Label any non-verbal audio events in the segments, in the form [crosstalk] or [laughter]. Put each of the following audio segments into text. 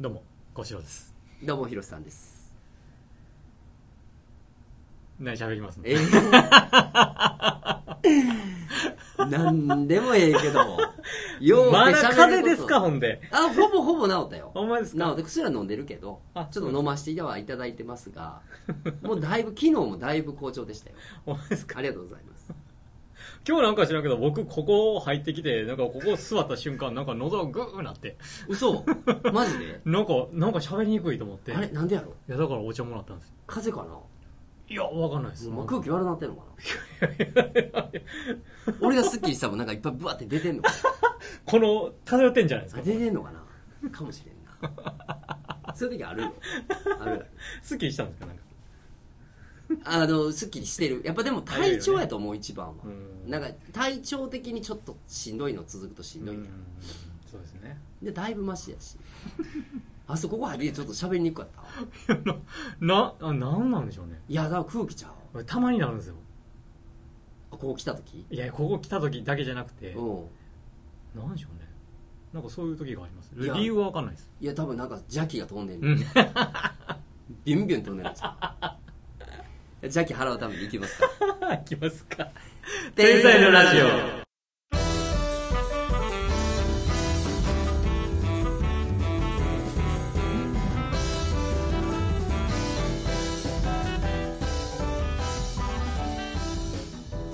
どうも小四郎です。どうも、ひろしさんです。何喋りますの？えー、[laughs] なんでもええけど、ようまだ風邪ですかほんで。あ、ほぼほぼ治ったよ。ほんまですか？治って薬は飲んでるけどあ、ちょっと飲ませてはいただいてますが、もうだいぶ、昨日もだいぶ好調でしたよ。[laughs] ほんまですか？ありがとうございます。今日なんか知らんけど僕ここ入ってきてなんかここ座った瞬間なんか喉がグーなって。嘘？マジで？[laughs] なんかなんか喋りにくいと思って。あれ？なんでやろ？いやだからお茶もらったんですよ。風邪かいやわかんないです。なもう空気悪なってんのかな？俺がスッキリしたもんなんかいっぱいブワって出てんのかこの漂ってんじゃないですか出てんのかなかもしれんなそういう時あるよあるあるすっきりしたんですかなんかあの、すっきりしてる。やっぱでも体調やと思う、一番は。うんなんか、体調的にちょっとしんどいの続くとしんどいね、うんそうですね。で、だいぶマシやし。[laughs] あそここ入りでちょっと喋りにくかった。なあなんなんでしょうね。いや、だから空気ちゃう。俺たまになるんですよ。あこう来た時？いやここ来た時だけじゃなくてうん。なんでしょうね。なんかそういう時があります。いや。理由はわかんないです。いや、多分なんか邪気が飛んでんね、うん。ビュンビュン飛んでるんですよ。[laughs] 邪気払うために行きますか。[laughs] いきますか天才のラジオ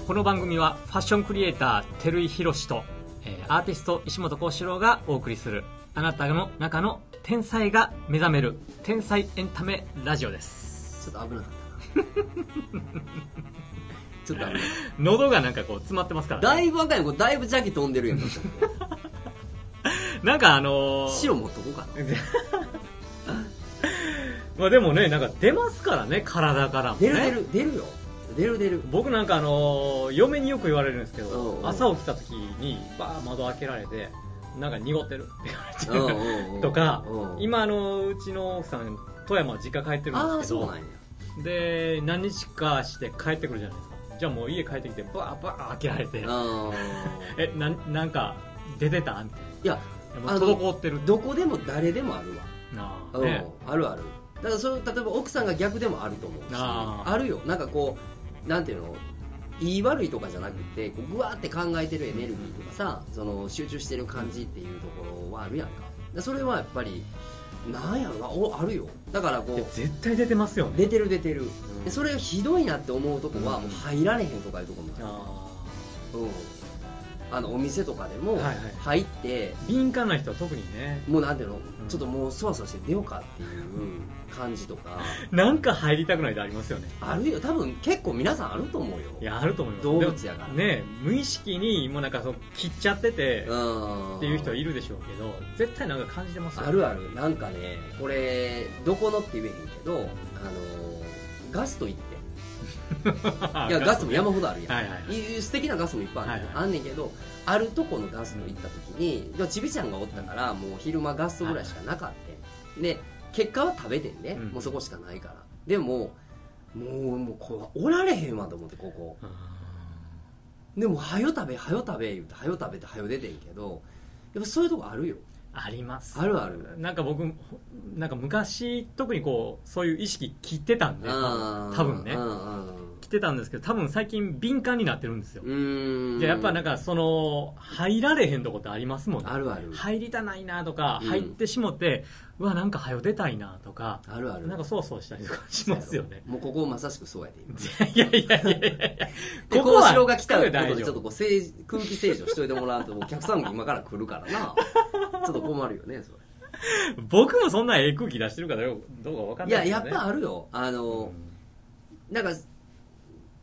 この番組はファッションクリエイター照井宏と、えーアーティスト石本幸四郎がお送りするあなたの中の天才が目覚める天才エンタメラジオですちょっと危なかったな。[laughs] ちょっと危ない。喉がなんかこう詰まってますから、だね、いぶ若い子、だいぶ邪気飛んでるやん。なんかあのー白持っとこうかな。[laughs] まあでもねなんか出ますからね体からもね出る出る、出るよ。出る出る。僕なんかあのー嫁によく言われるんですけど、うんうん朝起きた時にバー窓開けられてなんか濁ってるって言われて、うんう [laughs] とか、うん今あのうちの奥さん富山実家帰ってるああんですけどそうなんやで何日かして帰ってくるじゃないですか。じゃあもう家帰ってきてバーバー開けられて。あ [laughs] えなんなんか出てたみたいーいやなもう滞ってる。どこでも誰でもあるわ、うん。なあね。あるある。だからそう例えば奥さんが逆でもあると思うし。あ。ーあるよ。なんかこうなんていうの？言い悪いとかじゃなくてこうぐわーって考えてるエネルギーとかさその集中してる感じっていうところはあるやんか。でそれはやっぱりなんやろなおあるよ。だからこう絶対出てますよ。ね出てる出てる、でそれがひどいなって思うとこはもう入られへんとかいうとこもある。あうん、あのお店とかでもはいはい。入って、ー敏感な人は特にね。もうなんていうの、ちょっともうそわそわして出ようかっていう感じとか。[laughs] なんか入りたくないでありますよね。あるよ。多分結構皆さんあると思うよ。いやあると思います。動物やから。ね無意識にもうなんかそう切っちゃっててうん。っていう人はいるでしょうけど絶対なんか感じてますよあるある。なんかねこれどこのって言えへんけどあのガスト行っていや [laughs] ガスも山ほどあるやん、はいはいい。素敵なガスもいっぱいある,、はいはい。あんねんけどあるとこのガスト行った時にちびちゃんがおったからもう昼間ガストぐらいしかなかった、で結果は食べてんね、うん。もうそこしかないから。でももうもうこうおられへんわと思ってここ。あでも「はよ食べはよ食べ」言うて「はよ食べ」ってはよ出てんけどやっぱそういうとこあるよあります。あるある。なんか僕なんか昔特にこうそういう意識切ってたんで多分ね。切ってたんですけど多分最近敏感になってるんですよ。じゃあやっぱなんかその入られへんとこってありますもんね。あるある。入りたないなとか、うん。入ってしもってうわなんか早出たいなとかあるある。なんかそわそわしたりとかしますよね。もうここまさしくそうやで今。いやいやいやいやいや。で、ここは幸四郎が来たことでちょっとこう清空気清浄しといてもらうとお客さんも今から来るからな。[laughs] ちょっと困るよねそ僕もそんなええ空気出してるかどうどうか分かんれいないね。ややっぱあるよ。あうのん。なんか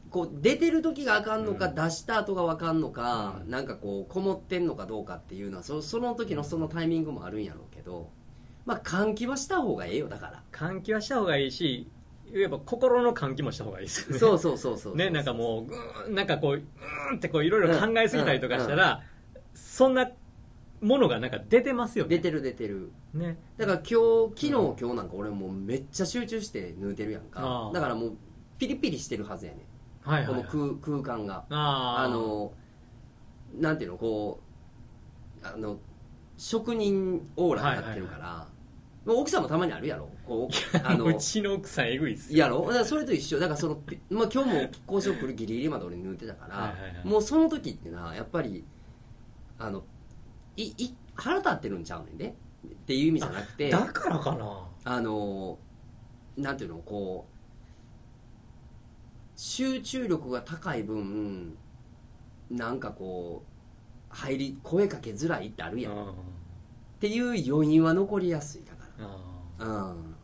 こう出てる時があかんのか、うん。出した後がわかんのか、うん。なんかこうこもってんのかどうかっていうのはそその時のそのタイミングもあるんやろうけどまあ換気はした方がええよだから。換気はした方がいいし言えば心の換気もした方がいいですよね。そうそうそうそうねなんかもうぐーんなんかこううーんってこういろいろ考えすぎたりとかしたら、そんなものがなんか出てますよね。出てる出てる。ね。だから今日昨日、今日なんか俺もうめっちゃ集中して抜いてるやんあか。あだからもうピリピリしてるはずやねん。はいはい、はい、この空空間が。あーあのなんていうのこうあの職人オーラになってるから、奥さんもたまにあるやろ。こうあのうちの奥さんえぐいっすよ。やろ？だからそれと一緒。だからその、ピまあ、今日も交渉来るギリギリまで俺縫ってたから、はいもうその時ってなやっぱりあのいい腹立ってるんちゃうねんで。っていう意味じゃなくてだからかな。あのなんていうのこう集中力が高い分なんかこう入り声かけづらいってあるやん、っあていう余韻は残りやすいうん。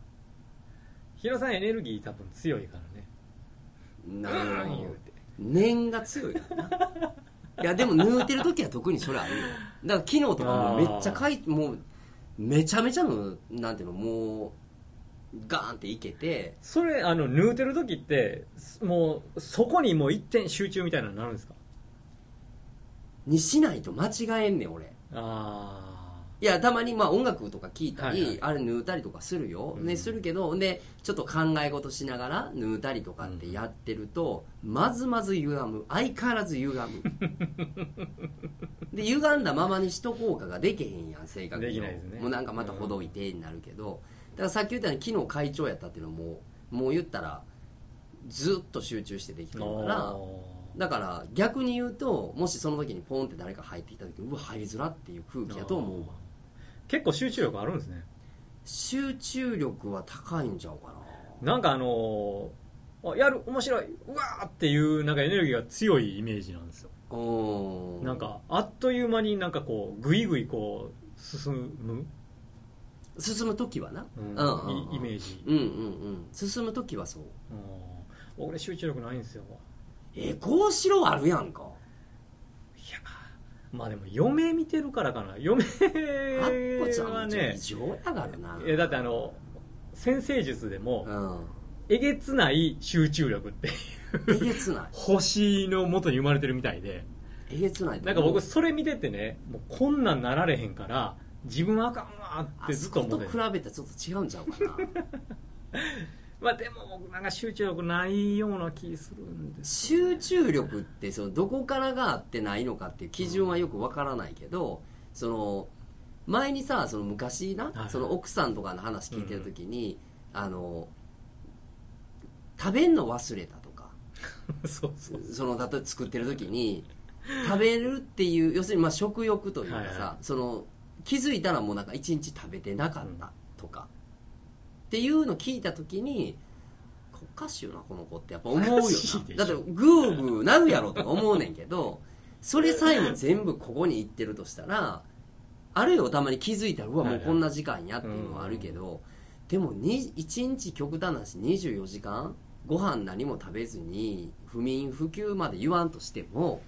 ヒロさんエネルギー多分強いからね。なうんる言うて。念が強いからな。[laughs] いやでも縫うてる時は特にそれあるよ。だから昨日とかもめっちゃかいもうめちゃめちゃのなんていうのもうガーンっていけて。それあの縫うてる時ってもうそこにもう一点集中みたいなのになるんですか？にしないと間違えんねん俺。あいやたまにまあ音楽とか聴いたり、はいはい。あれ縫うたりとかするよ、うん。ねするけどでちょっと考え事しながら縫うたりとかってやってると、まずまず歪む。相変わらず歪む。[laughs] で歪んだままにしとこうかができへんやん性格上できないですね。もうなんかまたほどいてになるけど、だからさっき言ったように昨日会長やったっていうのももう言ったらずっと集中してできてあるからだから逆に言うともしその時にポンって誰か入ってきた時うわ入りづらっていう空気やと思うわ結構集中力あるんですね。集中力は高いんちゃうかな。なんかあのーあやる面白いうわーっていうなんかエネルギーが強いイメージなんですよ。うん。なんかあっという間になんかこうぐいぐいこう進む、進む時はな。うん。イイメージ、うんうんうん。進む時はそう。うん。俺集中力ないんですよ。えこうしろあるやんかまあでも嫁見てるからかな。嫁はね異常やからな。えだってあの先生術でもうん。えげつない集中力ってえげつない。星の元に生まれてるみたいで。えげつないなんか僕それ見ててねもうこんなんなられへんから自分はあかんわってずあそことっ思ってる。比べたらちょっと違うんちゃうかな [laughs] まあでも僕なんか集中力ないような気するんです集中力ってそのどこからがあってないのかっていう基準はよくわからないけどその前にさその昔な、はいその奥さんとかの話聞いてる時に、あの食べんの忘れたとか。[laughs] そうそう。その例えば作ってる時に食べるっていう要するにまあ食欲というかさ、はいはい。その気づいたらもうなんか一日食べてなかったとか、っていうの聞いた時におかしいよなこの子って。やっぱ思うよな。だってグーグーなるやろとか思うねんけどそれさえも全部ここに行ってるとしたらあるよたまに気づいたらうわもうこんな時間やっていうのはあるけど、でもに1日極端な話24時間ご飯何も食べずに不眠不休まで言わんとしても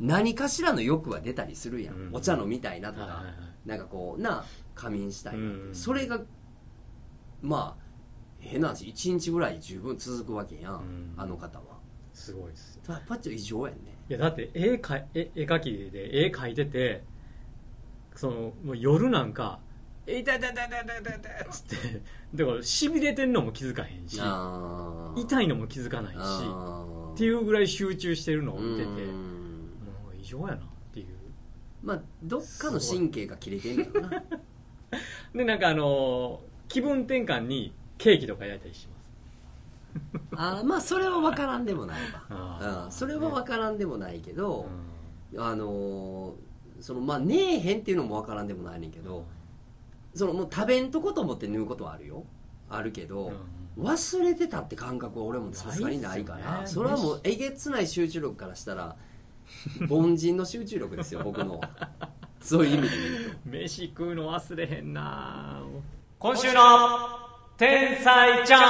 何かしらの欲は出たりするやん、うん。お茶飲みたいなとか、はいはいはい。なんかこうな仮眠したいなそれがまあ変な話1日ぐらい十分続くわけやん、うん。あの方は。すごいですよ。やっぱちょっと異常やんね。いやだって絵か絵絵描きで絵描いててそのもう夜なんか「え痛い痛い痛い痛い痛い痛い痛い」っつってだからしびれてんのも気づかへんし痛いのも気づかないしっていうぐらい集中してるのを見ててうん。もう異常やなっていう。まあどっかの神経が切れてんだろうな。[laughs] でなんかあのー気分転換にケーキとか焼いたりします。あーまあそれは分からんでもないあわ、[laughs] ー。うん、それは分からんでもないけど、うあのーそのまあねえへんっていうのも分からんでもないねんけんど、そのもう食べんとこと思って縫うことはあるよ。あるけど、うん。忘れてたって感覚は俺もさすがにないからないっすそれはもうえげつない集中力からしたら凡人の集中力ですよ僕の [laughs] そういう意味で言うと。飯食うの忘れへんな今週の天才ちゃん。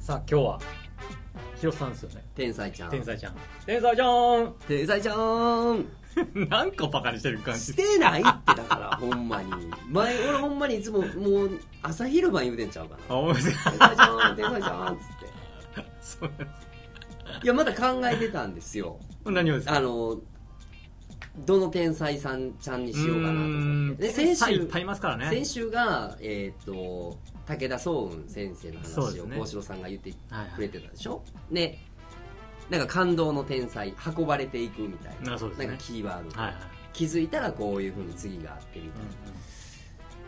さあ今日はヒロさんですよね。天才ちゃん。天才ちゃん。天才ちゃん。天才ちゃん。なんかバカにしてる感じ？してないってだから [laughs] ほんまに。前俺ほんまにいつももう朝昼晩言うてんちゃうかな。天才ちゃん天才ちゃんっつって。た [laughs] そうでいやまだ考えてたんですよ。す何をですか？あのどの天才さんちゃんにしようかなと思って。で先週いっぱいいますからね。先週が、えー、と武田壮雲先生の話を幸四郎さんが言ってはいはいくれてたでしょ？でなんか感動の天才運ばれていくみたいなね。なんかキーワード、はいはい。気づいたらこういうふうに次があってみたいな、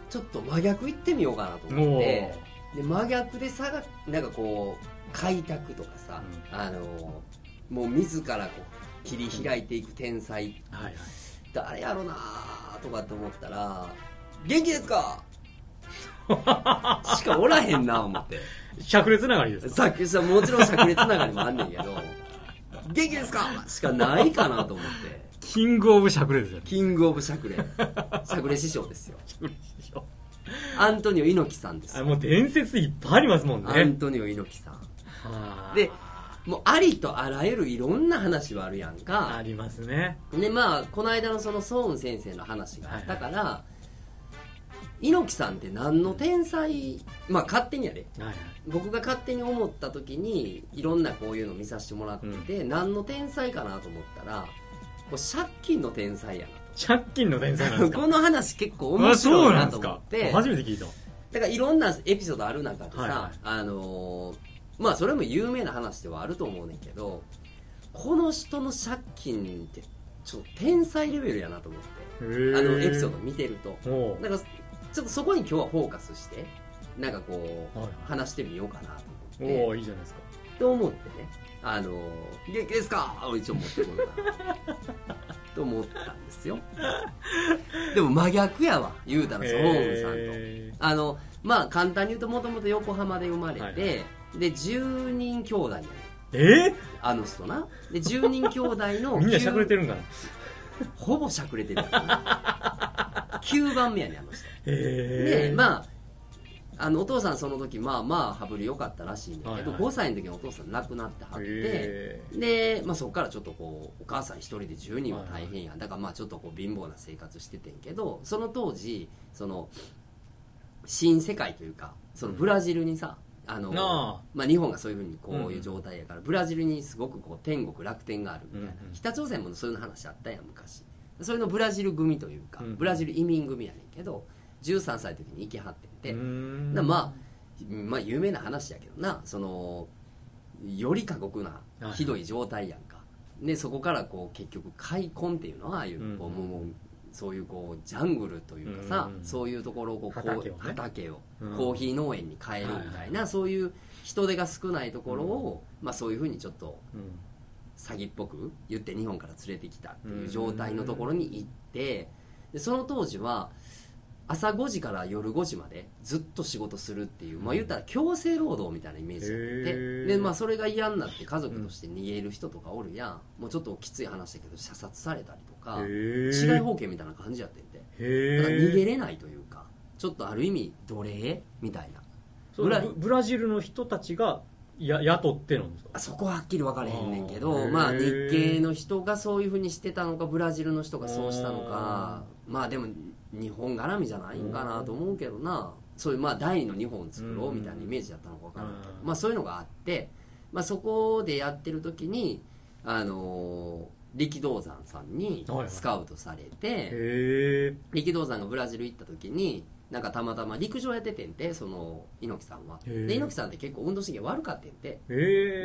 ちょっと真逆行ってみようかなと思って。ー。で真逆でさがなんかこう開拓とかさ、あのもう自らこう切り開いていく天才。はいはい。誰やろなとかって思ったら元気ですか？[laughs] しかおらへんな思って。灼熱ながりですか？さっきさもちろん灼熱ながりもあんねんけど元気ですか？しかないかなと思って。キングオブ灼熱ですよねキングオブ灼熱灼熱師匠ですよ。灼熱でしょアントニオ猪木さんですよ。あもう伝説いっぱいありますもんね。アントニオ猪木さん。はあでもうありとあらゆるいろんな話はあるやんか。ありますね。でまあこの間のそのソーン先生の話があったから、猪木さんって何の天才？まあ勝手にやで。はいはい。僕が勝手に思った時にいろんなこういうの見させてもらってて、何の天才かなと思ったらこう借金の天才や借金の天才なんですか？[laughs] この話結構面白いなんとうなですか。思って初めて聞いた。だからいろんなエピソードある中でさ、はいはい。あのーまあそれも有名な話ではあると思うねんけどこの人の借金ってちょっと天才レベルやなと思ってあのエピソード見てると。おだからちょっとそこに今日はフォーカスしてなんかこう、はい話してみようかなとお思って。おいいじゃないですか。と思ってね。あのー元気ですか？を一応持ってこようかな。[laughs] と思ったんですよ。でも真逆やわ言うたらホームさんと。へあのまあ簡単に言うともともと横浜で生まれて、はいで10人兄弟やね。ーえ？あの人な。で10人兄弟のー [laughs] みんなしゃくれてるるんかな？ほぼしゃくれてる。9番目やねあの人。へえでまああのお父さんその時まあまあ羽振り良かったらしいんだけど、はいはい。5歳の時にお父さん亡くなってはってへで、まあ、そこからちょっとこうお母さん一人で10人は大変や。んだからまあちょっとこう貧乏な生活しててんけどその当時その新世界というかそのブラジルにさ、あのまあ、日本がそういうふうにこういう状態やから、ブラジルにすごくこう天国楽天があるみたいな、北朝鮮もそういう話あったやん昔。それのブラジル組というか、うん。ブラジル移民組やねんけど13歳の時に行きはってんて、まあ、まあ有名な話やけどな。そのより過酷なはい。ひどい状態やんか、でそこからこう結局開墾っていうのはああいううん。こうもうそういうこうジャングルというかさ、うんうんそういうところをこう畑をね。畑をうん。コーヒー農園に変えるみたいな、そういう人手が少ないところを、まあ、そういうふうにちょっとうん。詐欺っぽく言って日本から連れてきたっていう状態のところに行ってでその当時は朝5時から夜5時までずっと仕事するっていう、まあ言ったら強制労働みたいなイメージやって。で、まあ、それが嫌になって家族として逃げる人とかおるやん、もうちょっときつい話だけど射殺されたりとかへー。市外法権みたいな感じやってんてへだから逃げえれないというかちょっとある意味奴隷みたいな。ブラブラジルの人たちがや雇ってるんですかあそこははっきり分かれへんねんけどまあ日系の人がそういうふうにしてたのかブラジルの人がそうしたのか。まあでも日本絡みじゃないんかなと思うけどな。そういうまあ第二の日本を作ろうみたいなイメージだったのか分からんけどうん。まあそういうのがあって、まあ、そこでやってる時にあのー力道山さんにスカウトされて、力道山がブラジル行った時になんかたまたま陸上やっててんてその猪木さんは。で猪木さんって結構運動神経悪かってんて。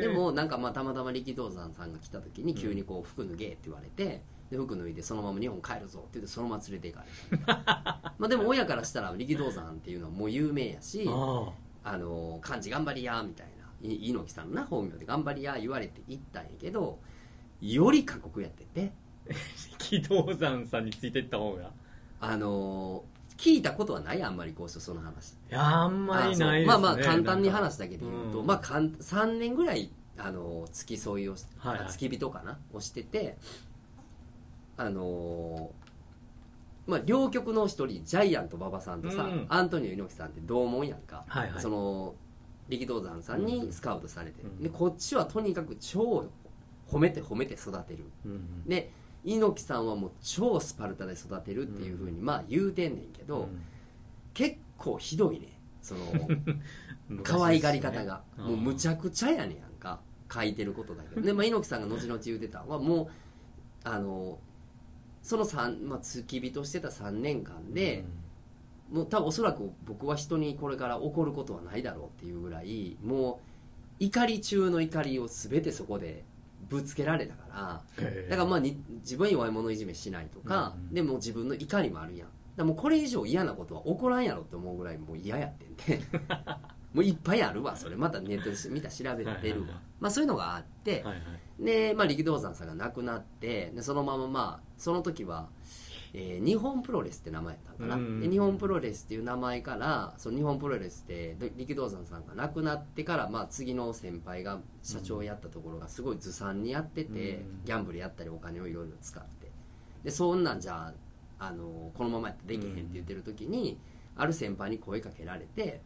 でもなんかまあたまたま力道山さんが来た時に急にこう服脱げって言われてで服脱いでそのまま日本帰るぞ。って言ってそのまま連れて行かれた。[laughs] まあでも親からしたら力道山っていうのはもう有名やしああ。の漢字頑張りやみたいな。い猪木さんのな本名で頑張りや言われて行ったんやけどより過酷やってて。あ [laughs] 力道山さんについてった方が。いあの聞いたことはないあんまりこうその話。やあんまりないですね。まあまあ簡単に話だけで言うと、うん。まあかん3年ぐらいあの付き添いをし、はいはい。付き人かな？をしててあのまあ両局の一人ジャイアント馬場さんとさ、うんアントニオ猪木さんって同門やんか、はいはい。その力道山さんにスカウトされて、うんでこっちはとにかく超褒めて褒めて育てる。うんで猪木さんはもう超スパルタで育てるっていうふうにまあ言うてんねんけど、うん。結構ひどいね。その [laughs] 昔可愛がり方が、もうむちゃくちゃやねんやんか。書いてることだけど。で、まあ、猪木さんが後々言うてたのはもうあのその三まあ、付き人してた3年間で、もう多分おそらく僕は人にこれから怒ることはないだろうっていうぐらいもう怒り中の怒りを全てそこでぶつけられたからだからまあに自分は弱い者いじめしないとか、うん。うんでも自分の怒りもあるやん。だもうこれ以上嫌なことは起こらんやろって思うぐらいもう嫌やってんで [laughs] もういっぱいあるわそれ。またネットで見たら調べてるわ、まあ、そういうのがあって、はいはい。で、まあ、力道山さんが亡くなってでそのまままあその時は、えー日本プロレスって名前やったのかな、うんで日本プロレスっていう名前からその日本プロレスってで力道山さんが亡くなってから、まあ、次の先輩が社長やったところがすごいずさんにやってて、うんギャンブルやったりお金をいろいろ使って。でそんなんじゃああのこのままやってできへんって言ってる時に、ある先輩に声かけられて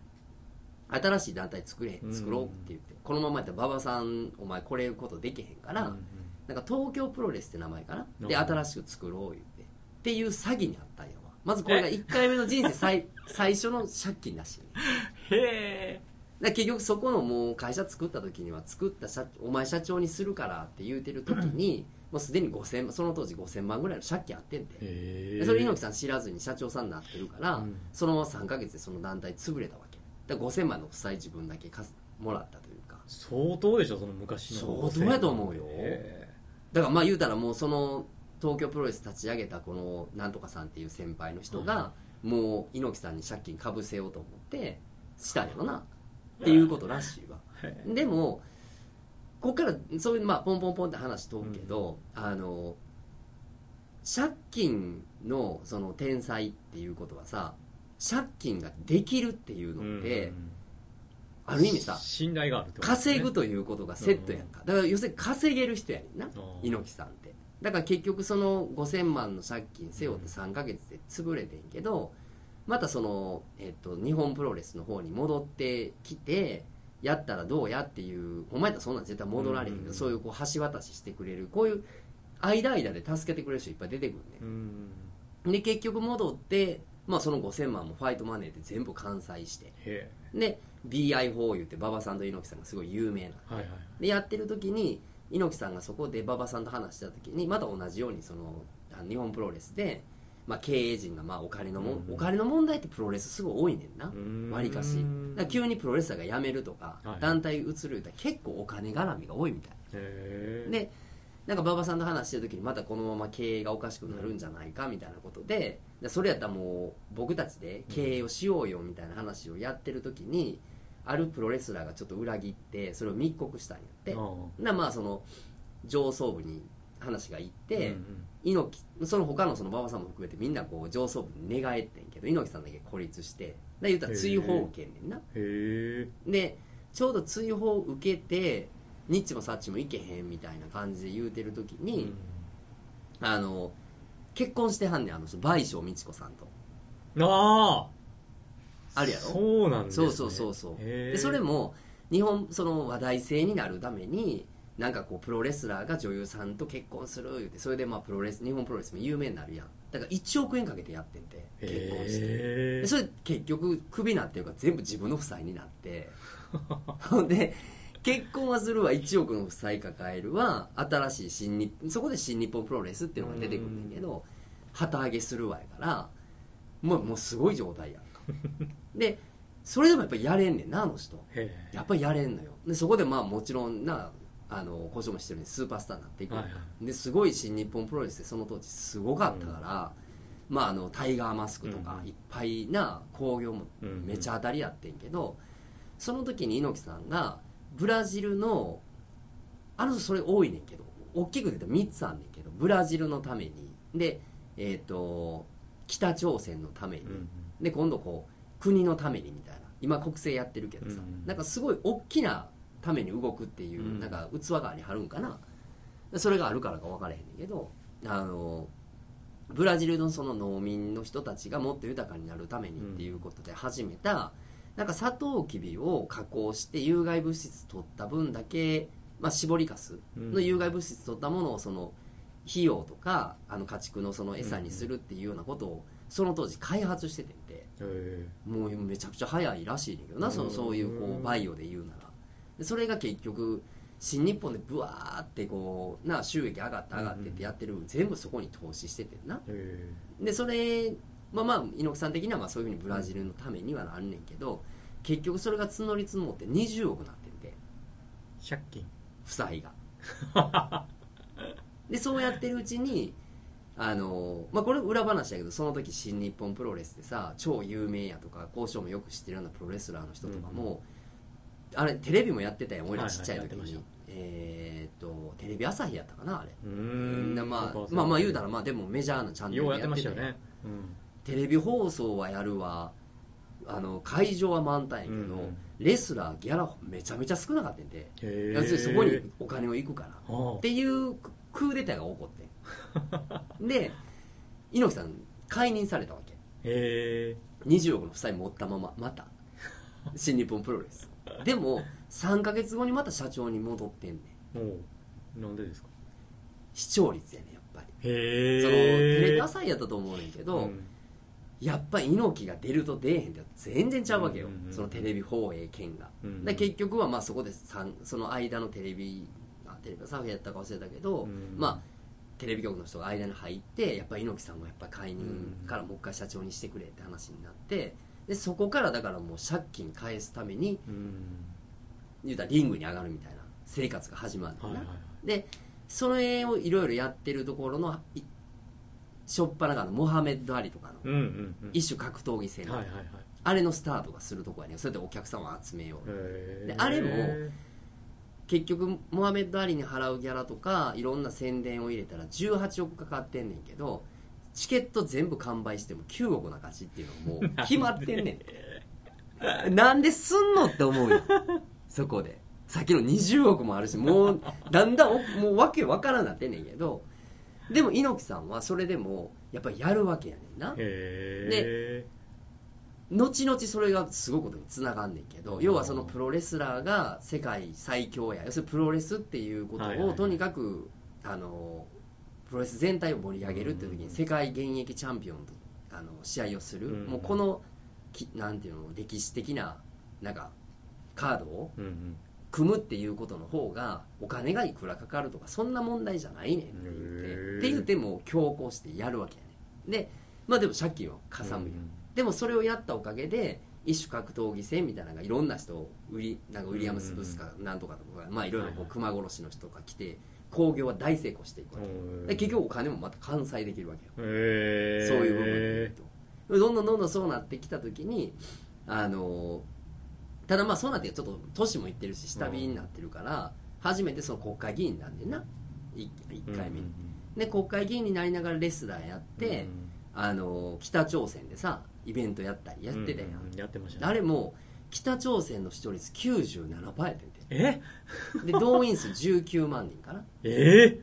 新しい団体作れうん。作ろうって言って、このままやったら馬場さんお前これことできへんから、うん。なんか東京プロレスって名前かな？でうん。新しく作ろう言って。っていう詐欺にあったんやわ。まずこれが1回目の人生最 [laughs] 最初の借金らしいね。へえ。結局そこのもう会社作った時には作った社お前社長にするからって言うてる時にもうすでに5000その当時5000万ぐらいの借金あってんでそれ猪木さん知らずに社長さんになってるから、うん。そのまま3ヶ月でその団体潰れたわけだから5000万の負債自分だけかすもらったというか。相当でしょその昔の相当やと思うよ。へだからまあ言うたらもうその東京プロレス立ち上げたこのなんとかさんっていう先輩の人がもう猪木さんに借金かぶせようと思ってしたんやろな。っていうことらしいわ。えでもここからそういうまあポンポンポンって話通るけど、あの借金のその天才っていうことはさ借金ができるっていうのって、うん。ある意味さ信頼があるね。稼ぐということがセットやんか。だから要するに稼げる人やねんな猪木さんって。だから結局その5000万の借金背負って3ヶ月で潰れてんけどまたその、えっと、日本プロレスの方に戻ってきてやったらどうやっていうお前やったらそんなん絶対戻られへんけど、うん。そういうこう橋渡ししてくれるこういう間間で助けてくれる人いっぱい出てくるね。うん。で結局戻って、まあ、その5000万もファイトマネーで全部完済して。へで BI 法言って馬場さんと猪木さんがすごい有名な。えはいはい。でやってる時に猪木さんがそこで馬場さんと話した時にまた同じようにその日本プロレスで、まあ、経営陣がまあお金のも、うん。お金の問題ってプロレスすごい多いねんな。うん。わりかし。だから急にプロレスラーが辞めるとか、はい団体移る言うたら結構お金絡みが多いみたい。でなんか馬場さんと話してる時にまたこのまま経営がおかしくなるんじゃないかみたいなことででそれやったらもう僕たちで経営をしようよみたいな話をやってる時にあるプロレスラーがちょっと裏切ってそれを密告したんやって。あなまあその上層部に話が行って、うん猪木その他のその馬場さんも含めてみんなこう上層部に寝返ってんけど猪木さんだけ孤立して。で言ったら追放を受けんねんなでちょうど追放を受けてニッチもサッチもいけへんみたいな感じで言うてる時に、あの結婚してはんねんあの人倍賞美智子さんと。あああるやろ？そうなんですね。そうそうそうそでそれも日本その話題性になるためになんかこうプロレスラーが女優さんと結婚する言うてそれでまあプロレス日本プロレスも有名になるやん。だから1億円かけてやってんて結婚して。それ結局クビなっていうか全部自分の負債になって。[laughs] ほんで結婚はするわ1億の負債抱えるわ新しい新日そこで新日本プロレスっていうのが出てくるんだけど旗揚げするわやからもうもうすごい状態やんか。[laughs] でそれでもやっぱりやれんねんなあの人。やっぱりやれんのよ。でそこでまあもちろんなあの故障もしてるようにスーパースターになっていく、はいはですごい新日本プロレスでその当時すごかったから、まあ、あのタイガーマスクとかうんいっぱいな興行もうん。めちゃ当たりやってんけど、その時に猪木さんがブラジルのあの人それ多いねんけど大きく出たら3つあんねんけどブラジルのために。で、えっと北朝鮮のために、うんで今度こう国のためにみたいな。今国政やってるけどさ、うん。なんかすごい大きなために動くっていう、うん。なんか器がありはるんかな。でそれがあるからか分からへんねんけどあのブラジルのその農民の人たちがもっと豊かになるためにっていうことで始めた、なんかサトウキビを加工して有害物質取った分だけ、まあ、絞りかすの有害物質取ったものをその費用とかあの家畜のその餌にするっていうようなことをその当時開発しててんて。へもうめちゃくちゃ早いらしいねんけどなそのそういうこうバイオで言うなら。でそれが結局新日本でブワーってこうな収益上がって上がってってやってる分全部そこに投資しててんな。でそれまあまあ猪木さん的にはまあそういうふうにブラジルのためにはなんねんけど結局それが募り積もって20億なってんで借金。負債が。[laughs] でそうやってるうちにあのまあこれ裏話だけどその時新日本プロレスでさ超有名やとか交渉もよく知ってるようなプロレスラーの人とかも、あれテレビもやってたやん俺らちっちゃい時に、はいはいえーっとテレビ朝日やったかなあれ。うーん。なまあ、まあまあ言うたらまあでもメジャーなチャンネルでやってたやんやってましたよねテレビ放送はやるわ。あの会場は満タンやけど、うんレスラーギャラめちゃめちゃ少なかったんで。へ要するにそこにお金をいくから。[laughs] はっていうクーデターが起こって [laughs] で猪木さん解任されたわけ。へえ20億の負債持ったまままた。新日本プロレス。[laughs] でも3ヶ月後にまた社長に戻ってんねん。なんでですか？視聴率やねんやっぱり。へえそのテレビ朝日やったと思うねんけど、うんやっぱり猪木が出ると出えへんって全然ちゃうわけよ、うんうんうんそのテレビ放映権が、うんで結局はまあそこでその間のテレビあテレビ朝日やったか忘れたけど、うん。まあテレビ局の人が間に入ってやっぱり猪木さんもやっぱ解任からもう一回社長にしてくれって話になってでそこからだからもう借金返すためにうん。言うたらリングに上がるみたいな生活が始まるんだはいはいはい。でそれをいろいろやってるところのいしょっぱなからのモハメッド・アリとかの一種格闘技戦、はいはいはい。あれのスタートがするとこやね。それでお客さんを集めようであれも結局モハメッド・アリに払うギャラとかいろんな宣伝を入れたら18億かかってんねんけどチケット全部完売しても9億な勝ちっていうのもう決まってんねん。なんですんのって思うよ。そこで。さっきの20億もあるしもうだんだんおもうわけわからんなってんねんけどでも猪木さんはそれでもやっぱりやるわけやねんな。へえ後々それがすごいことにつながんねんけど要はそのプロレスラーが世界最強や。要するにプロレスっていうことをとにかくあのプロレス全体を盛り上げるっていう時に世界現役チャンピオンとあの試合をする。うん。もうこのきなんていうの歴史的ななんかカードを組むっていうことの方がお金がいくらかかるとかそんな問題じゃないねんって言ってって言っても強行してやるわけやねん。でまあでも借金はかさむよ、でもそれをやったおかげで一種格闘技戦みたいなのがいろんな人を売りなんかウィリアムス・ブスかなんとかとか、まあいろいろこう熊殺しの人とか来て興行は大成功していくわけ。うんで結局お金もまた完済できるわけよ。そういう部分でどんどんどんどんそうなってきた時にあのただまあそうなってちょっと年もいってるし下火になってるから初めてその国会議員なんでな。1, 回目に、で国会議員になりながらレスラーやって、あの北朝鮮でさイベントやったりやってたやん、うんうん。やってましたね。あれも北朝鮮の視聴率97%やってんえ？て [laughs] で動員数19万人かな。え？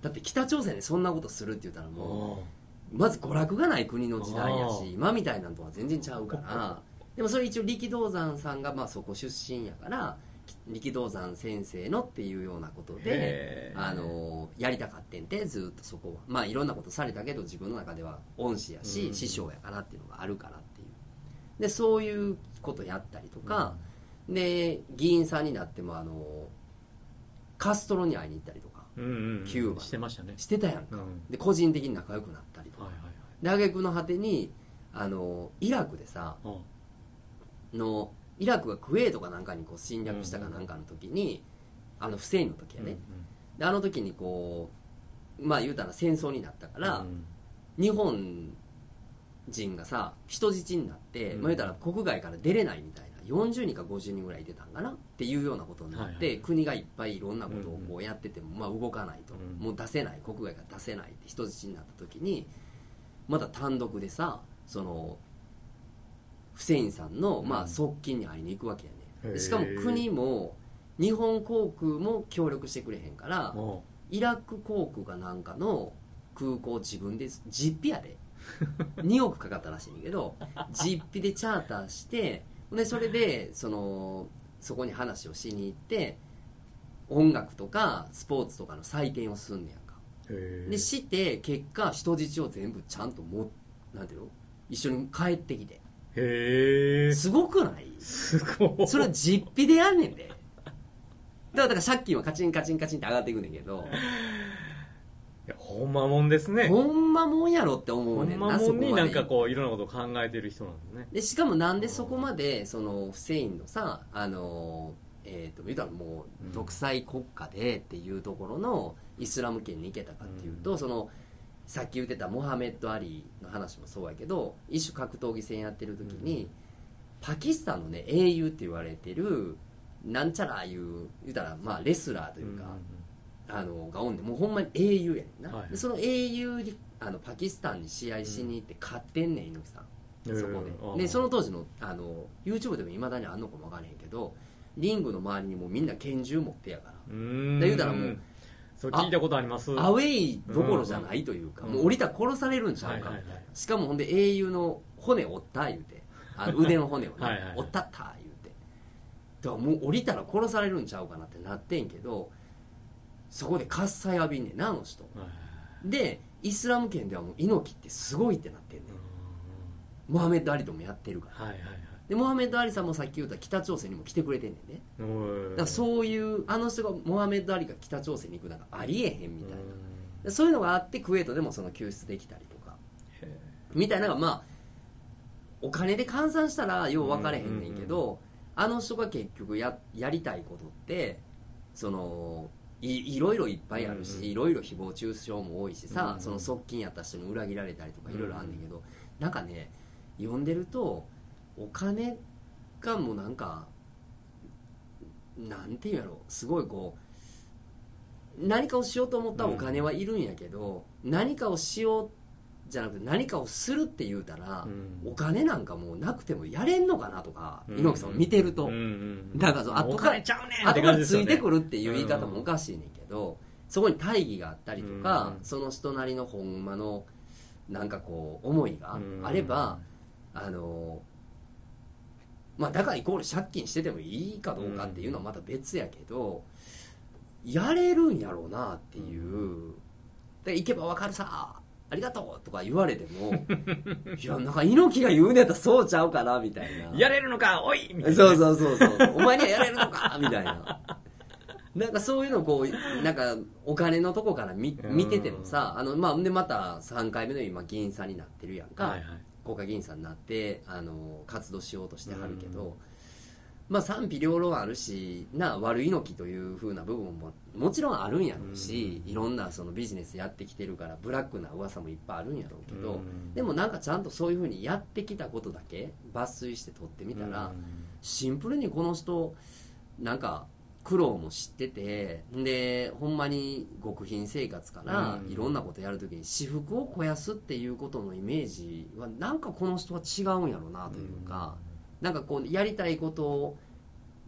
だって北朝鮮でそんなことするって言ったらもうー。まず娯楽がない国の時代やし今みたいなのとは全然ちゃうからでもそれ一応力道山さんがまあそこ出身やから力道山先生のっていうようなことであのやりたかってんてずっとそこは。まあいろんなことされたけど自分の中では恩師やし、うん。師匠やからっていうのがあるからっていう。でそういうことやったりとか、で議員さんになってもあのカストロに会いに行ったりとかうんうんうん。キューバしてましたね。してたやんか、うん。で個人的に仲良くなったりとか。はいはいで挙句の果てにあのイラクでさはいのイラクがクウェートかなんかにこう侵略したかなんかの時に、あのフセインの時やね、であの時にこうまあ言うたら戦争になったから、うん日本人がさ人質になって、うん。まあ、言うたら国外から出れないみたいな40人か50人ぐらい出たんかな？っていうようなことになって、国がいっぱいいろんなことをこうやってても、まあ、動かないと、うん。もう出せない国外から出せないって人質になった時にまた単独でさそのフセインさんの、まあ、側近に会いに行くわけやね、しかも国も日本航空も協力してくれへんからもイラク航空かなんかの空港自分で実費やで [laughs] 2億かかったらしいんだけど実費でチャーターしてでそれでそのそこに話をしに行って音楽とかスポーツとかの祭典をすんねやんか。でして結果人質を全部ちゃんともなんていうの？一緒に帰ってきてへえすごくない？すごい。それは実費でやんねんで。だからだから借金はカチンカチンカチンって上がっていくねんけど。いやほんまもんですね。ほんまもんやろって思ほうんねんなまもんになんかうこういろんなことを考えてる人なんですね。でしかもなんでそこまでそのフセインのさあのえー、と言うたらもうんう独裁国家でっていうところのイスラム圏に行けたかっていうと、そのさっき言ってたモハメッド・アリーの話もそうやけど一種格闘技戦やってる時に、パキスタンのね英雄って言われてるなんちゃらいう言うたらまあレスラーというか、あのがおんねん。もうほんまに英雄やねんな、はいでその英雄にあのパキスタンに試合しに行って勝ってんねん猪木さん。そこで。でその当時のあの YouTube でもいまだにあんのかも分からへんけどリングの周りにもうみんな拳銃持ってやから。で言うたらもうそう聞いたことあります。アウェイどころじゃないというか、うん。もう降りたら殺されるんちゃうか。はいはいはい。しかもほんで英雄の骨折った言うてあの [laughs] 腕の骨をねはい折ったった言うて。だからもう降りたら殺されるんちゃうかなってなってんけどそこで喝采浴びんねんなあの人。はいでイスラム圏ではもう猪木ってすごいってなってんねん。モハメッド・アリともやってるから。はいはいはいでモハメッド・アリさんもさっき言った北朝鮮にも来てくれてんねんね。おだからそういうあの人がモハメッド・アリが北朝鮮に行くなんかありえへんみたいな。そういうのがあってクウェートでもその救出できたりとか。へみたいなのがまあお金で換算したらよう分かれへんねんけど、あの人が結局ややりたいことってそのいいろいろいっぱいあるし、うんうんいろいろ誹謗中傷も多いしさ、うんうんその側近やった人に裏切られたりとかいろいろあんねんけど、なんかね読んでるとお金がもうなんかなんていうんやろ。すごいこう何かをしようと思ったらお金はいるんやけど、何かをしようじゃなくて何かをするって言うたら、うん。お金なんかもうなくてもやれんのかなとか、うん。猪木さんを見てると、うんうんだからそう後からお金ちゃうね後からついてくるっていう言い方もおかしいねんけど、そこに大義があったりとか、うんその人なりのほんまのなんかこう思いがあれば、あのまあだからイコール借金しててもいいかどうかっていうのはまた別やけど、やれるんやろうなっていう、で行けばわかるさありがとうとか言われても [laughs] いやなんか猪木が言うねやったらそうちゃうかなみたいな。やれるのかおい！みたいな。そうそうそうそうお前にはやれるのかみたいな。なんかそういうのをこうなんかお金のとこから見うん。見ててもさあの、まあ、でまた3回目の今議員さんになってるやんか、はいはい国会議員さんになってあの活動しようとしてはるけど、まあ賛否両論あるしな悪いのきというふうな部分ももちろんあるんやろうし、いろんなそのビジネスやってきてるからブラックな噂もいっぱいあるんやろうけど、うん。でもなんかちゃんとそういうふうにやってきたことだけ抜粋して取ってみたら、シンプルにこの人なんか苦労も知っててでほんまに極貧生活からうん。いろんなことやるときに私服を肥やすっていうことのイメージはなんかこの人は違うんやろうなというか、なんかこうやりたいことを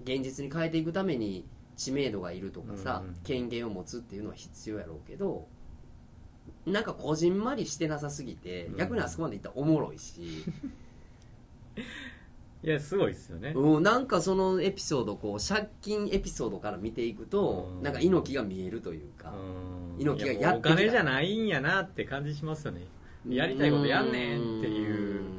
現実に変えていくために知名度がいるとかさ、うん。権限を持つっていうのは必要やろうけどなんかこじんまりしてなさすぎてうん。逆にあそこまでいったらおもろいし。[laughs] いやすごいですよね。うん、なんかそのエピソードこう借金エピソードから見ていくとうん。なんか猪木が見えるというかうん。猪木がやってきた。お金じゃないんやなって感じしますよね。やりたいことやんねんっていう。うん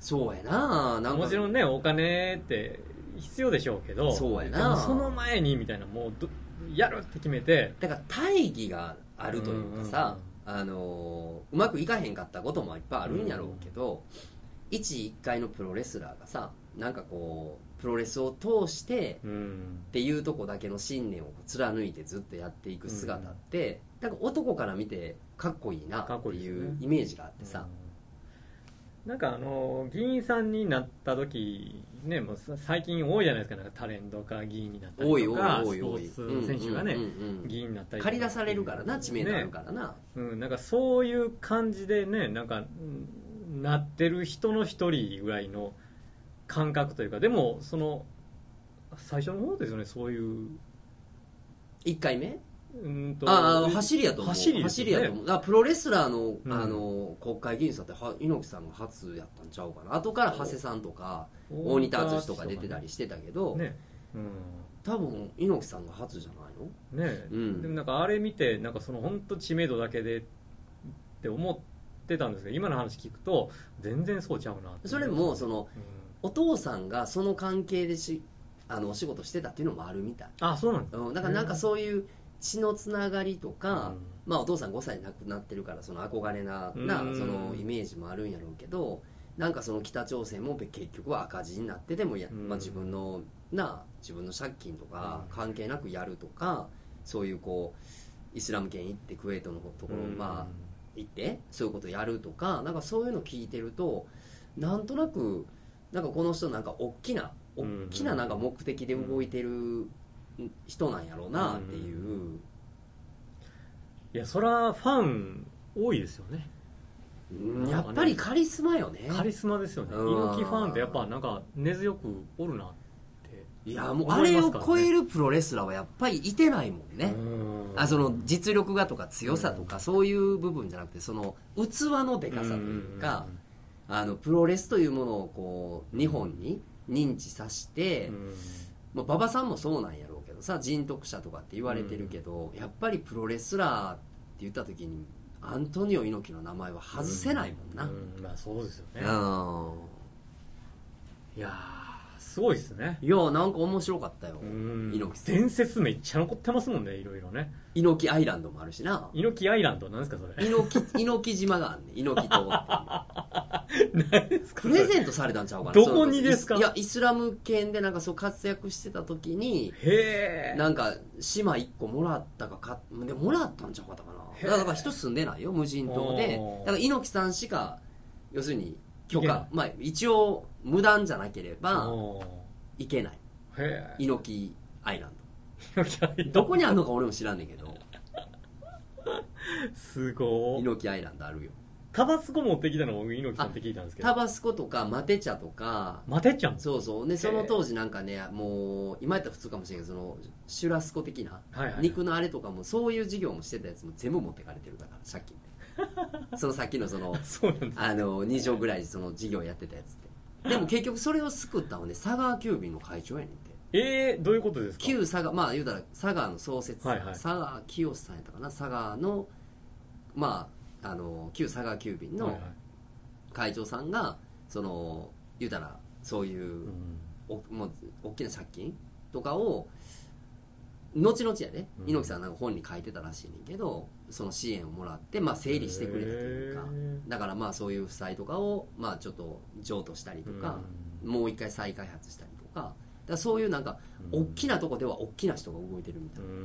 そうやななんか。もちろんねお金って必要でしょうけどそうやなでもその前にみたいなもうどやるって決めて。だから大義があるというかさ、あのーうまくいかへんかったこともいっぱいあるんやろうけど、一一回のプロレスラーがさなんかこうプロレスを通してうん。っていうとこだけの信念を貫いてずっとやっていく姿って、なんか男から見てかっこいいなっていうイメージがあってさ、なんかあの議員さんになった時ねもうさ最近多いじゃないですか。なんかタレントが議員になったりとか多い多いスポーツ選手がねうんうんうんうん。議員になったり借り出されるからな知名度あるからな、うん、なんかそういう感じでねなんかうんなってる人の一人ぐらいの感覚というかでもその最初の方ですよねそういう。1回目？うんとああ走りやと思う。走りですよね。やと思う。だからプロレスラーの,、うん。あの国会議員さんっては猪木さんが初やったんちゃうかな。後から長谷さんとか大仁田淳とか出てたりしてたけど、ね。うん。多分猪木さんが初じゃないの？ねうん。でもなんかあれ見てなんかその本当知名度だけでって思ってたんですけど今の話聞くと全然そうちゃうなそれもそのうん。お父さんがその関係でしあのお仕事してたっていうのもあるみたい、あそうなんですうん、だからなんかそういう血のつながりとか、うん。まあお父さん5歳で亡くなってるからその憧れななうん。そのイメージもあるんやろうけどなんかその北朝鮮も結局は赤字になってでもや、うん。まあ、自分のな自分の借金とかうん。関係なくやるとかそういうこうイスラム圏行ってクウェートのところまあ行ってそういうことやるとかなんかそういうの聞いてるとなんとなくなんかこの人なんか大きな大うんきななんか目的で動いてる人なんやろうなっていう、いやそらファン多いですよね。うんやっぱりカリスマよね。カリスマですよね。うん。猪木ファンってやっぱなんか根強くおるなっていやもうあれを超えるプロレスラーはやっぱりいてないもんね、うん。あその実力がとか強さとかそういう部分じゃなくてその器のでかさというか、あのプロレスというものをこう日本に認知させて、うん。まあ、馬場さんもそうなんやろうけどさ人徳者とかって言われてるけど、やっぱりプロレスラーって言った時にアントニオ猪木の名前は外せないもんな、うん。まあそうですよね。うん。いやーすごいですね。いやなんか面白かったよ。うん。猪木さん。伝説めっちゃ残ってますもんねいろいろね。猪木アイランドもあるしな。猪木アイランドなんですかそれ。猪木猪木島があんねん。猪木島って。[laughs] いうプレゼントされたんちゃうかなどこにですか？いやイスラム圏でなんかそう活躍してた時にへえ。なんか島1個もらったかかでもらったんちゃうかったかな。だから人住んでないよ無人島で。だから猪木さんしか要するに許可。まあ一応無断じゃなければお行けない。ーへえ。猪木アイラン猪木アイランド。ドどこにあるのか俺も知らんねんけど。[laughs] すごい猪木アイランドあるよ。タバスコ持ってきたの僕猪木さんって聞いたんですけど。タバスコとかマテ茶とか。マテちゃん？そうそう。でその当時なんかねもう今やったら普通かもしれんけどそのシュラスコ的なはいはい肉のあれとかもそういう事業もしてたやつも全部持ってかれてるだから借金で [laughs] そのさっきのその [laughs] そうなんです。あの2畳ぐらいその事業やってたやつって。でも結局それを救ったのはね佐川急便の会長やねんて。えー、どういうことですか？旧佐川まあ言うたら佐川の創設者、はいはい。佐川清さんやったかな？佐川のまああの旧佐川急便のはいはい。会長さんがその言うたらそういううん。おもう大きな借金？とかを後々やねうん。猪木さんなんか本に書いてたらしいねんけどその支援をもらって、まあ、整理してくれたというかへだからまあそういう負債とかをまあちょっと譲渡したりとか、もう一回再開発したりとかだそういうなんかうん。大きなとこでは大きな人が動いてるみたういな、ん。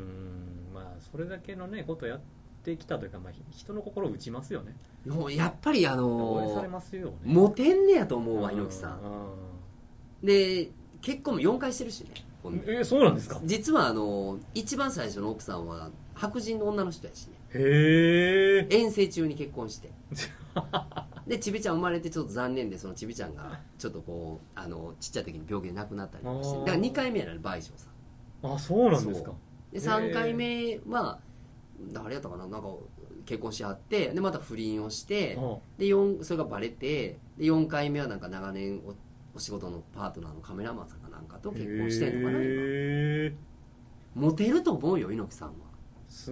まあそれだけのねことやってきたというか、まあ、人の心を打ちますよね。もうやっぱりあのモテんねやと思うわ猪木さん。うで結婚も4回してるしねえーそうなんですか？実はあの一番最初の奥さんは白人の女の人やし。ねへえ遠征中に結婚して。[laughs] でちびちゃん生まれてちょっと残念でそのちびちゃんがちょっとこうあのちっちゃい時に病気で亡くなったりとかして。だから2回目やな賠償さん。あそうなんですか。でへー。3回目は誰やったかな？なんか結婚しはってでまた不倫をしてあで4それがバレてで4回目はなんか長年おお仕事のパートナーのカメラマンさんかなんかと結婚してんのかなモテると思うよ猪木さんは、す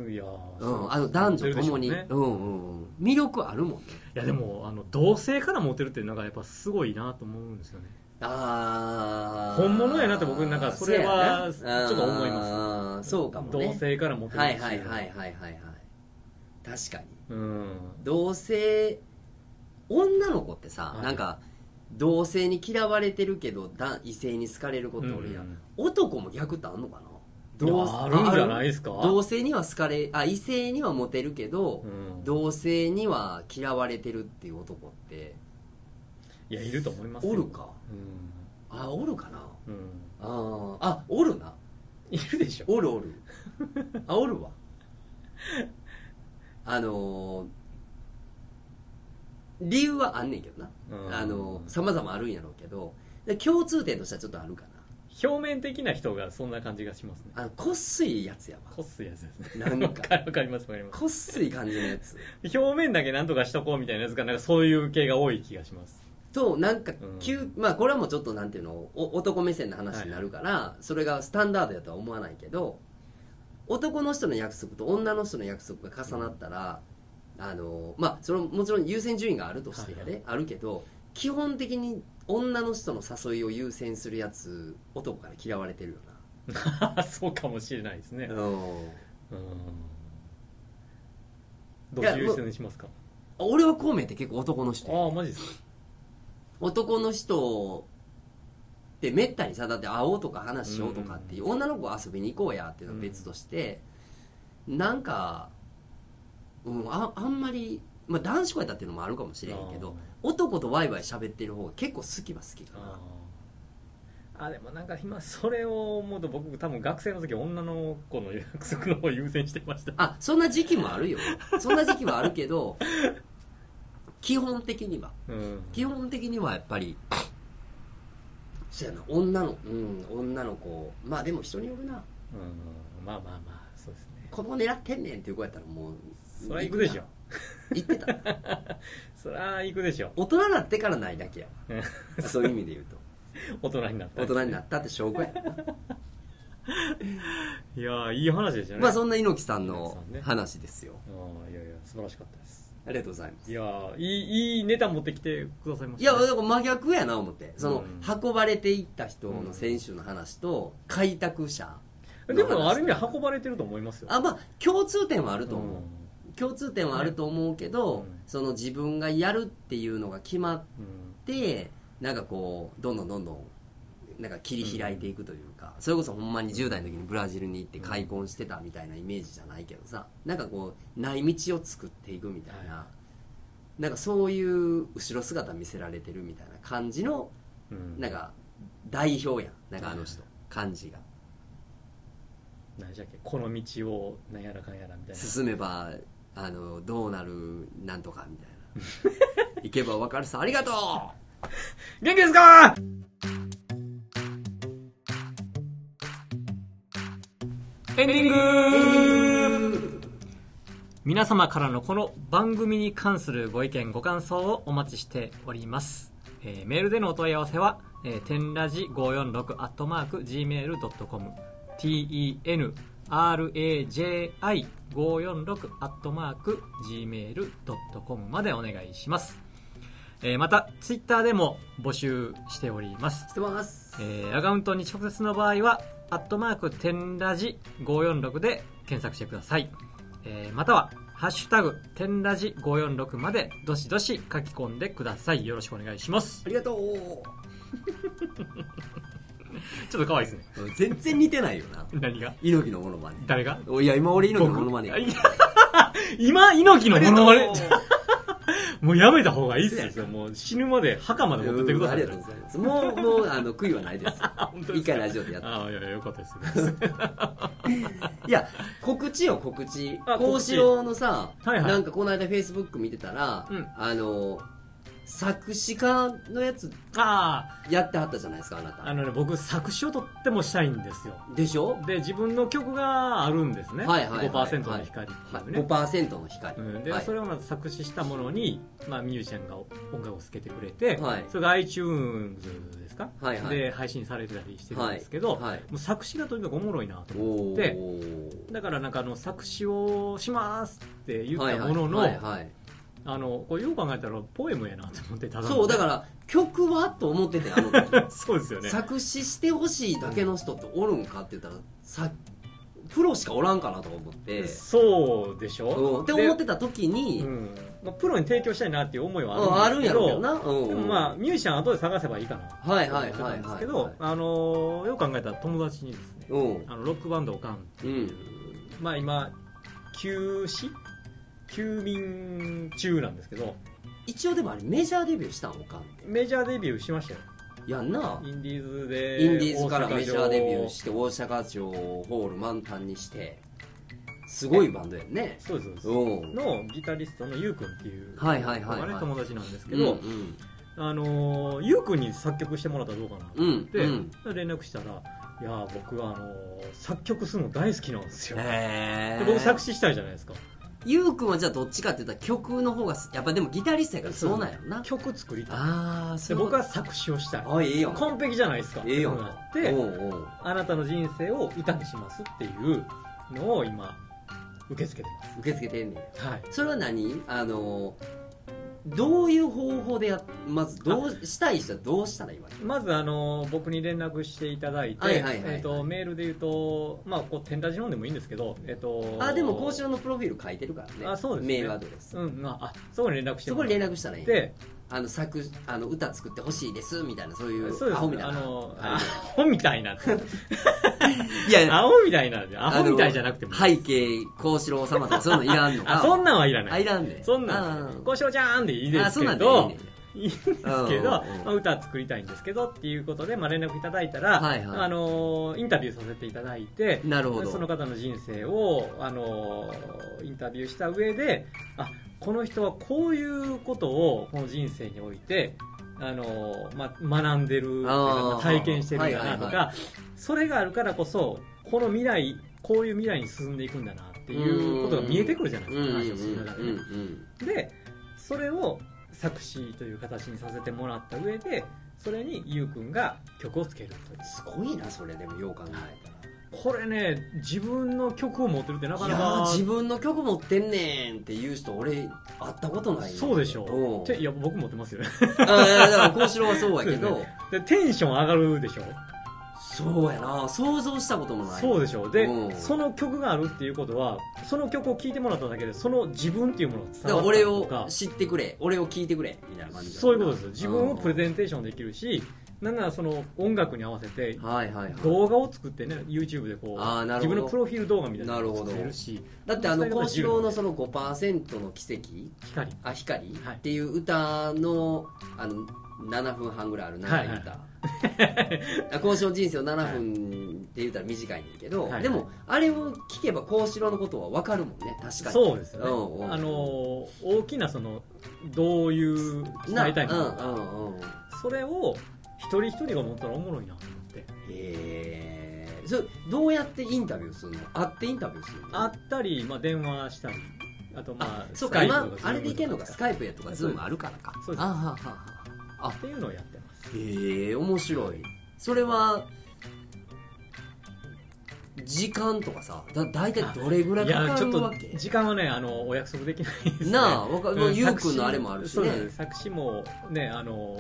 いやーうん、あの男女ともに、うね。うんうんうん。魅力あるもんね。いやでもあの同性からモテるっていうのがやっぱすごいなと思うんですよね。ああ本物やなって僕なんかそれはちょっと思います。そうかもね。同性からモテるはっていは。いはいはいはいはい確かに。うん。同性女の子ってさ、はい。なんか同性に嫌われてるけどだ異性に好かれることおるやん、うん。男も逆ってあんのかな？あるんじゃないですか？同性には好かれあ異性にはモテるけど、うん。同性には嫌われてるっていう男って。いやいると思いますよ。おるか？うん。あおるかな？うん。あー。あおるな。いるでしょ。おるおる。[laughs] あおるわ。あのー理由はあんねんけどな、うん。あのさまざまあるんやろうけど。で共通点としてはちょっとあるか表面的な人がそんな感じがしますね。なあのこっすいやつやわ。こっすいやつですね。なんか。わかりますわかりまこっすい感じのやつ。す表面だけなんとかしとこうみたいなやつがなんかそういう系が多い気がします。となんかうん。急、まあこれはもうちょっとなんていうのお男目線の話になるから、それがスタンダードやとは思わないけど男の人の約束と女の人の約束が重なったら、あのまあそれもちろん優先順位があるとしてやで、はい。あるけど基本的に女の人の誘いを優先するやつ男から嫌われてるよ [laughs] そうかもしれないですね。な、うん。どっち優先にしますか？俺は孔明って結構男の人やああマジですか？男の人ってめったにさだって会おうとか話しようとかっていう、女の子遊びに行こうやっていうのは別として、なんか、うん、ああんまり、まあ、男子校やったっていうのもあるかもしれへんけど男とワイワイ喋ってる方が結構好きは好きかな。あでもなんか今それを思うと僕多分学生の時女の子の約束の方を優先してました。あそんな時期もあるよ。そんな時期はあるけど [laughs] 基本的には。うん。基本的にはやっぱりそうやな女のうん女の子。まあでも人によるな。うん。まあまあまあそうですね。子供狙ってんねんっていう子やったらもうそりゃ行くでしょ。行ってた [laughs] そりゃ行くでしょ。大人になってからないだけや。わそういう意味で言うと。[laughs] 大人になった。大人になったって証拠や。いやーいい話ですよね。まあそんな猪木さんの話ですよ。あーいやいや素晴らしかったです。ありがとうございます。いやーいいいいネタ持ってきてくださいましいたね、やだから真逆やな思って。その、うん。運ばれていった人の選手の話と開拓者でもある意味運ばれてると思いますよ。あまあ共通点はあると思う、うん共通点はあると思うけど、うん。その自分がやるっていうのが決まっうん。てなんかこうどんどんどんどんなんか切り開いていくというか、それこそほんまに10代の時にブラジルに行って開墾してたみたいなイメージじゃないけどさなんかこうない道を作っていくみたいな、なんかそういう後ろ姿見せられてるみたいな感じのうん。なんか代表やんなんかあの人感じが。何じゃっけこの道をなんやらかんやらみたいな。進めばあのどうなるなんとかみたいな。[laughs] 行けば分かるさ。ありがとう！元気ですか？エンディング！皆様からのこの番組に関するご意見ご感想をお待ちしております、えー、メールでのお問い合わせは「えー、天ラジ546」「@gmail.com」「ten raji546-gmail.com までお願いします。えー、また、ツイッターでも募集しております。してます。えー、アカウントに直接の場合は、アットマーク、テンラジ546で検索してください。えー、または、ハッシュタグ、テンラジ546まで、どしどし書き込んでください。よろしくお願いします。ありがとう。[laughs] [laughs] ちょっと可愛いですね。全然似てないよな。何が？猪木のものまね誰が？いや今俺猪木のものまね僕 [laughs] 今、猪木のものまねありがと [laughs] もうやめた方がいいっすよ。もう死ぬまで墓まで持ってってください。ありがとうございます。もうもうあの悔いはないです。一回ラジオでやっああ、いやいや、よかったです。たいや告知よ告知。あ告知。幸四郎のさ、はいはい。なんかこの間フェイスブック見てたら、うん。あの作詞家のやつあやってはったじゃないですかあなあ、あたのね、僕、作詞をとってもしたいんですよ。でしょ？で、自分の曲があるんですね。はいはいはい5%の光ってはい。いうね。5%の光、うん、で、はい。それをまず作詞したものに、まあ、ミュージシャンが音楽をつけてくれて、はい。それが iTunes ですか、はいはい。で配信されてたりしてるんですけど、はいはい。もう作詞がとにかくおもろいなとお思っおてだからなんかあの作詞をしますって言ったものの、はいはい。はいはいあのこれよう考えたらポエムやなと思ってただの。そうだから曲はと思っててあの時 [laughs] そうですよね。作詞してほしいだけの人っておるんかって言ったらさプロしかおらんかなとか思って、そうでしょ、うん、って思ってた時に、でうん。まあ、プロに提供したいなっていう思いはうんあるんあるんですけどやろうけどな、うん。でもまあミュージシャン後で探せばいいかな。はいはいと思ってたんですけどはいはいはいあのよく考えたら友達にですねうん。あのロックバンドをガンっていう、うん。まあ今休止休眠中なんですけど一応でもあれメジャーデビューしたんおかん。メジャーデビューしましたよ。やんな。インディーズでインディーズからメジャーデビューしして大阪城ホール満タンにして。すごいバンドやんね。そうですそうです。うん。のギタリストのゆうくんっていうはいはいはいはい。友達なんですけうんど、あのーゆうくんに作曲してもらったらどうかなとうん思って、うん。連絡したらいや僕はあのー作曲するの大好きなんですよ。で僕作詞したいじゃないですかゆうくんはじゃあどっちかって言ったら曲の方がやっぱでもギタリストやからそうなんやろな。曲作りたい。ああで僕は作詞をしたい。あいいよ完璧じゃないですか。ええよなってあなたの人生を歌にしますっていうのを今受け付けてま受け付けてんねんすはい。それは何？あのどういう方法でやまずどうしたい人はどうしたらいいわけ？まずあの僕に連絡していただいて、メールで言うと、まあ、こう天ラジ飲んでもいいんですけど、えっとあでも交渉のプロフィール書いてるからね。あそうですね。メールアドレス。うんまあ、あそこに連絡して。そこに連絡したらいい。であの作あの歌作ってほしいですみたいなそういうアホみたいな。あのあアホみたいな [laughs] いやアホみたいなアホみたいじゃなくても背景幸四郎様とかそういうのいらんのか。あそんなんはいらない。あいらんねそんなん。あーこうしようちゃんでいいですけど。ね。いいんですけど、まあ、歌作りたいんですけどっていうことで、まあ、連絡いただいたら、はいはい。あのインタビューさせていただいてなるほど。その方の人生をあのインタビューした上であこの人はこういうことをこの人生においてあの、まあ、学んでる体験してるんだなとはいはいかそれがあるからこそこの未来こういう未来に進んでいくんだなっていうことが見えてくるじゃないですか話をする中で。でそれを作詞という形にさせてもらった上でそれにゆうくんが曲をつけるすごいなそれでもよう考えこれね自分の曲を持ってるってなからなか。ー自分の曲持ってんねんっていう人俺会ったことないそうでしょ。ういや僕持ってますよ。ねあいやだから幸四郎はそうやけど。[laughs] そうでテンション上がるでしょ。そうやな。想像したこともない。そうでしょ。で、うん。その曲があるっていうことはその曲を聴いてもらっただけでその自分っていうものがだ伝わったか。ら俺を知ってくれ。俺を聞いてくれ。みたいな感じだそういうことですよ。自分をプレンゼンテーションできるしなんならその音楽に合わせてはいはいはい。動画を作ってね YouTube でこう自分のプロフィール動画みたいなのを作れるしだってあの幸四郎の光その5%の奇跡？あ光、はい。っていう歌のあの7分半ぐらいある長い歌、あ幸四郎人生を7分って言ったら短いねんけど、はいでもあれを聞けば幸四郎のことは分かるもんね確かに。そうですよね、うんうん。あの大きなそのどういう伝えたいのか、うんうんうん。それを一人一人が持ったらおもろいなと思って。へえそれどうやってインタビューするの？会ってインタビューするの？会ったり、まあ、電話したり。あとまああそうか今あれでいけんのか？スズカイプやとかズームあるからか。そうです。あはははあっていうのをやってます。へえ面白い。それは時間とかさだ大体どれぐらいいかかやちょっとるわけ時間はねあのお約束できないですね。なあわかもううんゆうくんのあれもあるしね。作詞もねあの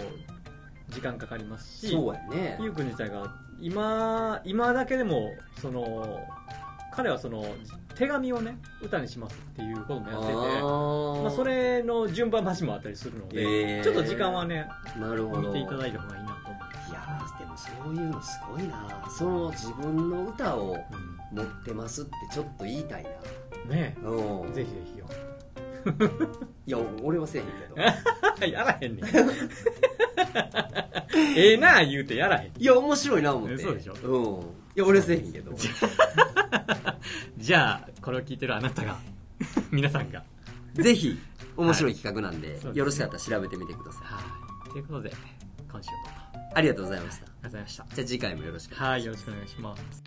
時間かかりますしそうやね。ゆうくん自体が今今だけでもその彼はその手紙をね歌にしますっていうこともやっててあまあ、それの順番待ちもあったりするので、へー。ちょっと時間はねなるほど。見ていただいた方がいいなと思いやーでもそういうのすごいな。その自分の歌をう、持ってますってちょっと言いたいうん、ねなうん。えぜひぜひよ [laughs] いや俺はせえへんけど。[laughs] やらへんねん。[laughs] ええなあ言うてやらへんいや面白いな思って。そうでしょ？うん。いや俺はせえへんけど。じゃあこれを聞いてるあなたが皆さんが。ぜひ面白い企画なんで、そうですね。よろしかったら調べてみてください。はい。ということで今週も。ありがとうありがとうございました。ございました。じゃあ次回もよろしくお願いします。はいよろしくお願いします